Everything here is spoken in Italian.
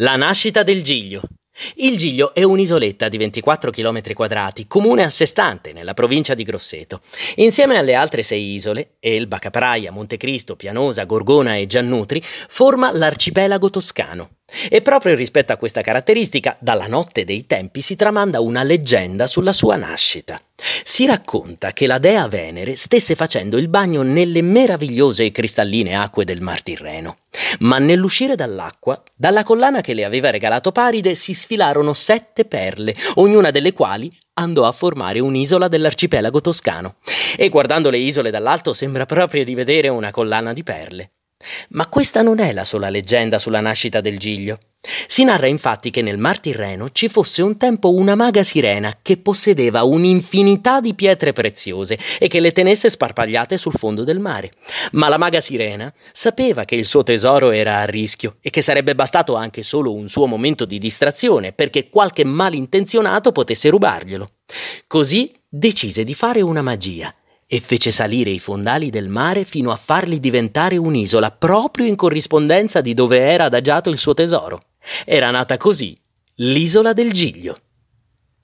La nascita del Giglio. Il Giglio è un'isoletta di 24 km quadrati, comune a sé stante, nella provincia di Grosseto. Insieme alle altre sei isole, Elba, Capraia, Montecristo, Pianosa, Gorgona e Giannutri, forma l'arcipelago toscano. E proprio rispetto a questa caratteristica, dalla notte dei tempi si tramanda una leggenda sulla sua nascita. Si racconta che la dea Venere stesse facendo il bagno nelle meravigliose e cristalline acque del Mar Tirreno. Ma nell'uscire dall'acqua, dalla collana che le aveva regalato Paride si sfilarono sette perle, ognuna delle quali andò a formare un'isola dell'arcipelago toscano. E guardando le isole dall'alto sembra proprio di vedere una collana di perle. Ma questa non è la sola leggenda sulla nascita del Giglio. Si narra infatti che nel Mar Tirreno ci fosse un tempo una maga sirena che possedeva un'infinità di pietre preziose e che le tenesse sparpagliate sul fondo del mare. Ma la maga sirena sapeva che il suo tesoro era a rischio e che sarebbe bastato anche solo un suo momento di distrazione perché qualche malintenzionato potesse rubarglielo. Così decise di fare una magia e fece salire i fondali del mare fino a farli diventare un'isola proprio in corrispondenza di dove era adagiato il suo tesoro. Era nata così l'isola del Giglio.